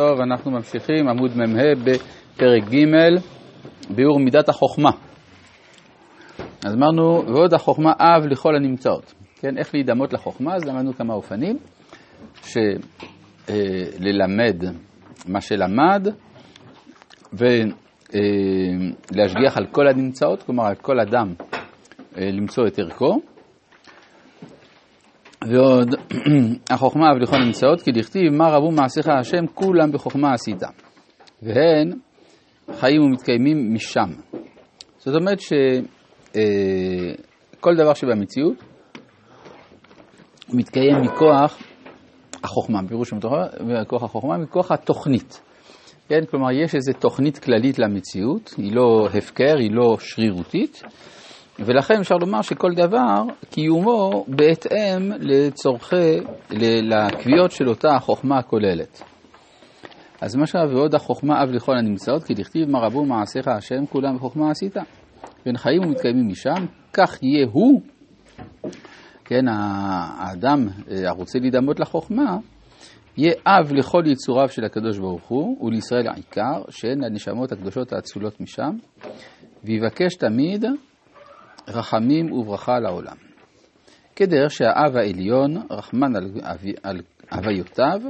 טוב, אנחנו ממשיכים, עמוד מ"ה בפרק ג', ביאור מידת החוכמה. אז אמרנו, ועוד החוכמה אב לכל הנמצאות. כן, איך להידמות לחוכמה, אז למדנו כמה אופנים, שללמד מה שלמד, ולהשגיח על כל הנמצאות, כלומר על כל אדם למצוא את ערכו. ועוד, החוכמה לכל נמצאות, כי דכתיב מה רבו מעשיך השם כולם בחוכמה עשית. והן חיים ומתקיימים משם. זאת אומרת שכל דבר שבמציאות מתקיים מכוח החוכמה, פירוש מכוח החוכמה, מכוח התוכנית. כן, כלומר יש איזו תוכנית כללית למציאות, היא לא הפקר, היא לא שרירותית. ולכן אפשר לומר שכל דבר, קיומו בהתאם לצורכי, לקביעות של אותה החוכמה הכוללת. אז מה שהיה ועוד החוכמה אב לכל הנמצאות, כי דכתיב מה רבו מעשיך השם כולם בחוכמה עשית. בין חיים ומתקיימים משם, כך יהיה הוא, כן, האדם הרוצה להידמות לחוכמה, יהיה אב לכל יצוריו של הקדוש ברוך הוא, ולישראל העיקר, שהן הנשמות הקדושות האצולות משם, ויבקש תמיד רחמים וברכה לעולם. כדרך שהאב העליון רחמן על, על הוויותיו,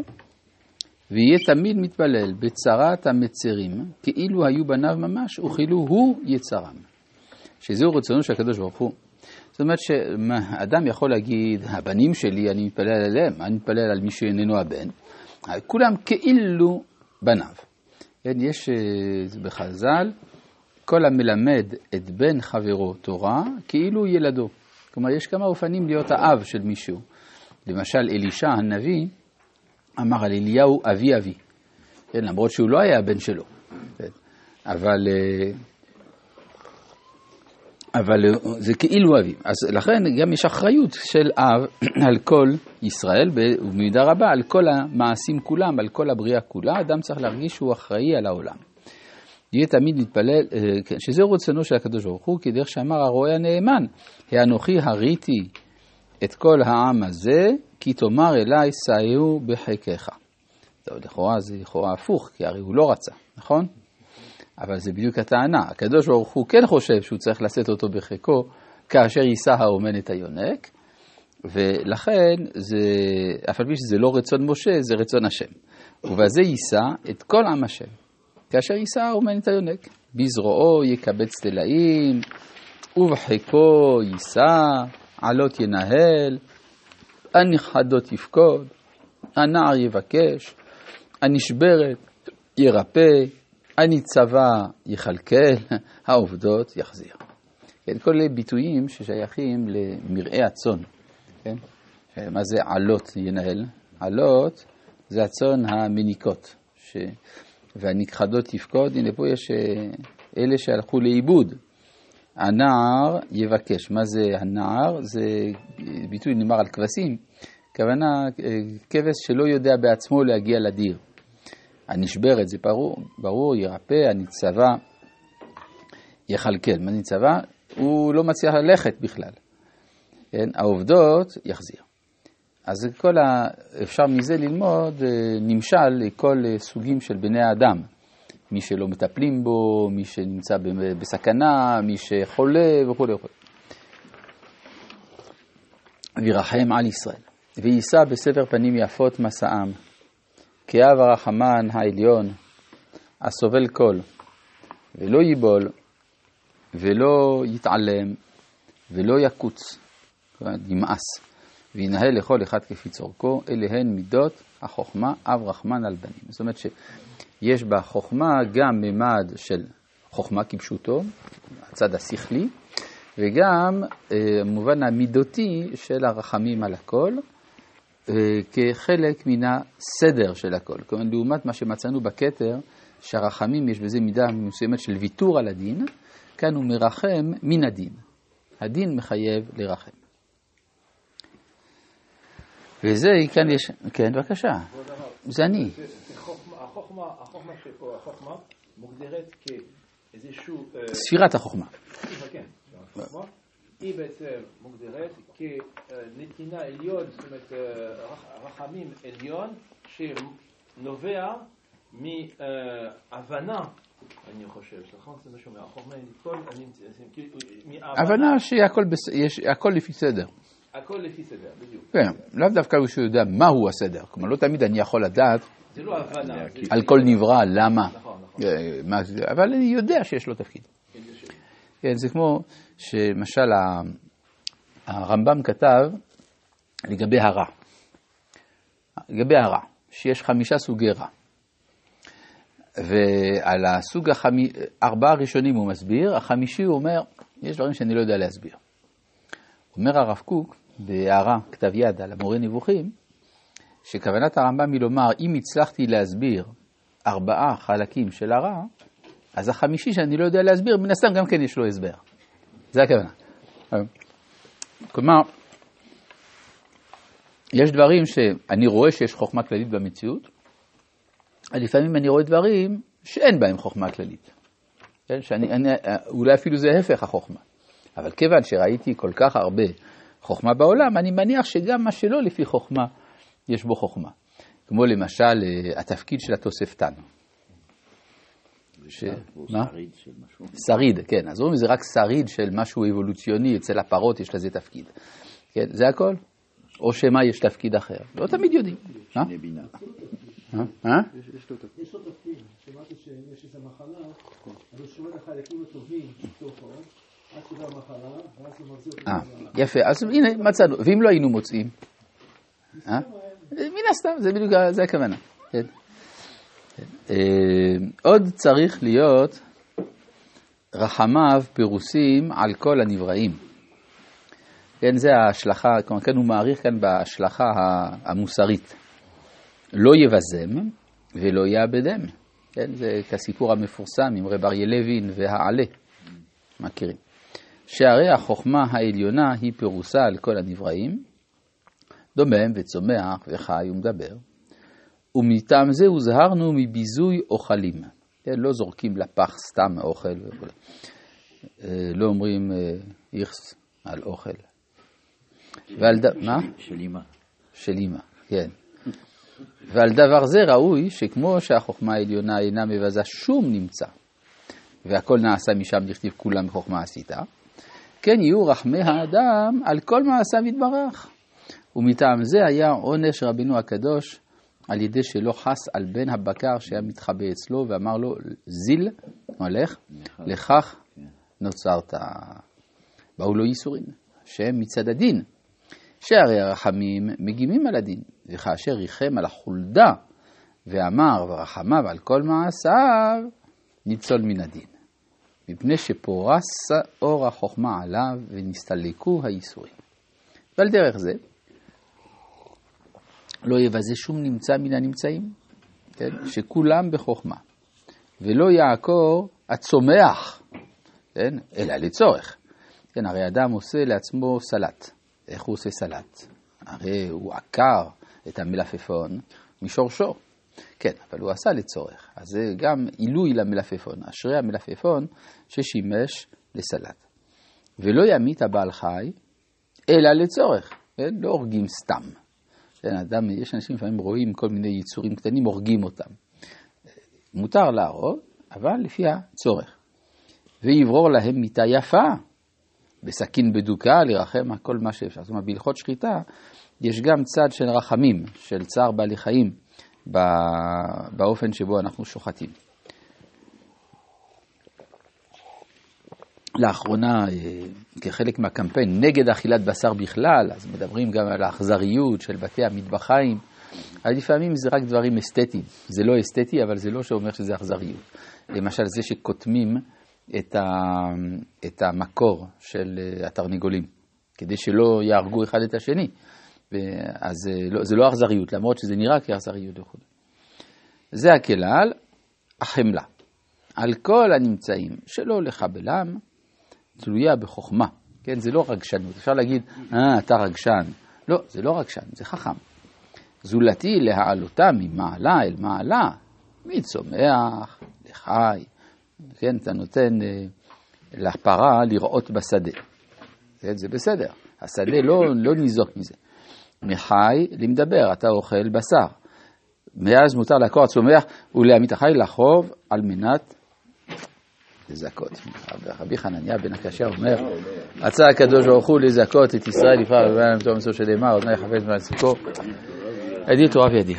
ויהיה תמיד מתפלל בצרת המצרים, כאילו היו בניו ממש, וכאילו הוא יצרם. שזהו רצונו של הקדוש ברוך הוא. זאת אומרת שאדם יכול להגיד, הבנים שלי, אני מתפלל עליהם, אני מתפלל על מי שאיננו הבן, כולם כאילו בניו. יש בחז"ל, כל המלמד את בן חברו תורה, כאילו ילדו. כלומר, יש כמה אופנים להיות האב של מישהו. למשל, אלישע הנביא אמר על אליהו אבי אבי, כן, למרות שהוא לא היה הבן שלו. כן, אבל, אבל זה כאילו אבי. אז לכן גם יש אחריות של אב על כל ישראל, ובמידה רבה על כל המעשים כולם, על כל הבריאה כולה. אדם צריך להרגיש שהוא אחראי על העולם. יהיה תמיד להתפלל, שזהו רצונו של הקדוש ברוך הוא, כדרך שאמר הרועה הנאמן, האנוכי הריתי את כל העם הזה, כי תאמר אליי סעהו בחיקך. טוב, לכאורה זה לכאורה הפוך, כי הרי הוא לא רצה, נכון? אבל זה בדיוק הטענה. הקדוש ברוך הוא כן חושב שהוא צריך לשאת אותו בחיקו, כאשר יישא האומן את היונק, ולכן, זה, אף על פי שזה לא רצון משה, זה רצון השם. ובזה יישא את כל עם השם. כאשר יישא האומן את היונק. בזרועו יקבץ תלאים, ובחיקו יישא, עלות ינהל, הנכחדות יפקוד, הנער יבקש, הנשברת ירפא, הניצבה יכלכל, העובדות יחזיר. כן, כל אלה ביטויים ששייכים למרעה הצאן. כן? מה זה עלות ינהל? עלות זה הצאן המניקות. ש... והנכחדות תפקוד, הנה פה יש אלה שהלכו לאיבוד. הנער יבקש. מה זה הנער? זה ביטוי נאמר על כבשים, כוונה כבש שלא יודע בעצמו להגיע לדיר. הנשברת זה ברור, ברור ירפא, הניצבה יכלכל. מה ניצבה? הוא לא מצליח ללכת בכלל. כן? העובדות יחזיר. אז כל ה... אפשר מזה ללמוד נמשל לכל סוגים של בני האדם. מי שלא מטפלים בו, מי שנמצא בסכנה, מי שחולה וכו' וכו'. וירחם על ישראל. ויישא בסבר פנים יפות מסעם, כאב הרחמן העליון, הסובל כל, ולא ייבול, ולא יתעלם, ולא יקוץ, ימאס. וינהל לכל אחד כפי צורכו, אלה הן מידות החוכמה, אב רחמן על בנים. זאת אומרת שיש בחוכמה גם ממד של חוכמה כפשוטו, הצד השכלי, וגם המובן אה, המידותי של הרחמים על הכל, אה, כחלק מן הסדר של הכל. כלומר, לעומת מה שמצאנו בכתר, שהרחמים יש בזה מידה מסוימת של ויתור על הדין, כאן הוא מרחם מן הדין. הדין מחייב לרחם. וזה, כאן יש, כן, בבקשה, זה אני. החוכמה שפה, החוכמה מוגדרת כאיזשהו... ספירת החוכמה. כן, היא בעצם מוגדרת כנתינה עליון, זאת אומרת רחמים עליון, שנובע מהבנה, אני חושב, נכון? זה מה שאומר, החוכמה הנמצאים, כאילו, הבנה שהכל לפי סדר. הכל לפי סדר, בדיוק. כן, לאו דווקא שהוא יודע מהו הסדר. כלומר, לא תמיד אני יכול לדעת לא. זה- על כל נברא למה. נכון, נכון. אה, אבל אני יודע שיש לו תפקיד. כן, זה כמו שמשל הרמב"ם כתב לגבי הרע. לגבי הרע, שיש חמישה סוגי רע. ועל הסוג החמי... ארבעה הראשונים הוא מסביר, החמישי הוא אומר, יש דברים שאני לא יודע להסביר. אומר הרב קוק בהערה, כתב יד על המורה נבוכים, שכוונת הרמב"ם היא לומר, אם הצלחתי להסביר ארבעה חלקים של הרע, אז החמישי שאני לא יודע להסביר, מן הסתם גם כן יש לו הסבר. זה הכוונה. כלומר, יש דברים שאני רואה שיש חוכמה כללית במציאות, לפעמים אני רואה דברים שאין בהם חוכמה כללית. כן? שאני, אני, אולי אפילו זה ההפך החוכמה. אבל כיוון שראיתי כל כך הרבה חוכמה בעולם, אני מניח שגם מה שלא לפי חוכמה, יש בו חוכמה. כמו למשל אה, התפקיד של התוספתן. ש... מה? שריד של משהו. שריד, כן. אז אומרים זה רק שריד של משהו אבולוציוני, אצל הפרות יש לזה תפקיד. כן, זה הכל? או שמה יש תפקיד אחר? לא תמיד יודעים. בינה. אה? אה? יש לו תפקיד, שמעתי שיש איזו מחלה, אז הוא שומע את החלקים הטובים אה, יפה, אז הנה מצאנו, ואם לא היינו מוצאים? אה? מן הסתם, זה בדיוק, זה הכוונה. כן. אה, עוד צריך להיות רחמיו פרוסים על כל הנבראים. כן, זה ההשלכה, כלומר, כן, הוא מעריך כאן בהשלכה המוסרית. לא יבזם ולא יאבדם. כן, זה כסיפור המפורסם עם רב אריה לוין והעלה. מכירים. שהרי החוכמה העליונה היא פירוסה על כל הנבראים, דומם וצומח וחי ומדבר, ומטעם זה הוזהרנו מביזוי אוכלים. כן, לא זורקים לפח סתם אוכל וכו'. אה, לא אומרים אה, איכס על אוכל. ועל ד... מה? של אימא. של אימא, כן. ועל דבר זה ראוי שכמו שהחוכמה העליונה אינה מבזה שום נמצא, והכל נעשה משם דכתיב כולם בחוכמה עשיתה, כן יהיו רחמי האדם על כל מעשיו יתברך. ומטעם זה היה עונש רבינו הקדוש על ידי שלא חס על בן הבקר שהיה מתחבא אצלו ואמר לו, זיל, הולך, לכך נוצרת. באו לו ייסורים, שהם מצד הדין. שהרי הרחמים מגימים על הדין, וכאשר ריחם על החולדה ואמר ורחמיו על כל מעשיו, ניצול מן הדין. מפני שפורס אור החוכמה עליו ונסתלקו הייסורים. ועל דרך זה, לא יבזה שום נמצא מן הנמצאים, כן? שכולם בחוכמה, ולא יעקור הצומח, כן? אלא לצורך. כן, הרי אדם עושה לעצמו סלט. איך הוא עושה סלט? הרי הוא עקר את המלפפון משורשו. כן, אבל הוא עשה לצורך. אז זה גם עילוי למלפפון, אשרי המלפפון ששימש לסלט. ולא ימית הבעל חי, אלא לצורך. כן? לא הורגים סתם. כן, אדם, יש אנשים לפעמים רואים כל מיני יצורים קטנים, הורגים אותם. מותר להרוג, אבל לפי הצורך. ויברור להם מיתה יפה, בסכין בדוקה, לרחם על כל מה שאפשר. זאת אומרת, בהלכות שחיטה יש גם צד של רחמים, של צער בעלי חיים, באופן שבו אנחנו שוחטים. לאחרונה, כחלק מהקמפיין נגד אכילת בשר בכלל, אז מדברים גם על האכזריות של בתי המטבחיים. אז לפעמים זה רק דברים אסתטיים. זה לא אסתטי, אבל זה לא שאומר שזה אכזריות. למשל, זה שקוטמים את, ה, את המקור של התרנגולים, כדי שלא יהרגו אחד את השני. אז לא, זה לא אכזריות, למרות שזה נראה כאכזריות וכו'. זה הכלל, החמלה. על כל הנמצאים שלא לחבלם, תלויה בחוכמה. כן, זה לא רגשנות. אפשר להגיד, אה, אתה רגשן. לא, זה לא רגשן, זה חכם. זולתי להעלותה ממעלה אל מעלה, מצומח לחי. כן, אתה נותן אה, לפרה לראות בשדה. כן, זה בסדר. השדה לא, לא ניזוק מזה. מחי למדבר, אתה אוכל בשר. מאז מותר לעקור הצומח ולעמית החי לחוב על מנת לזכות. רבי חנניה בן הקשה אומר, רצה הקדוש ברוך הוא לזכות את ישראל לפעול ובעולם פתאום מסור שנאמר, עוד נאי חפץ מעסיקו. עדי תורה וידיר.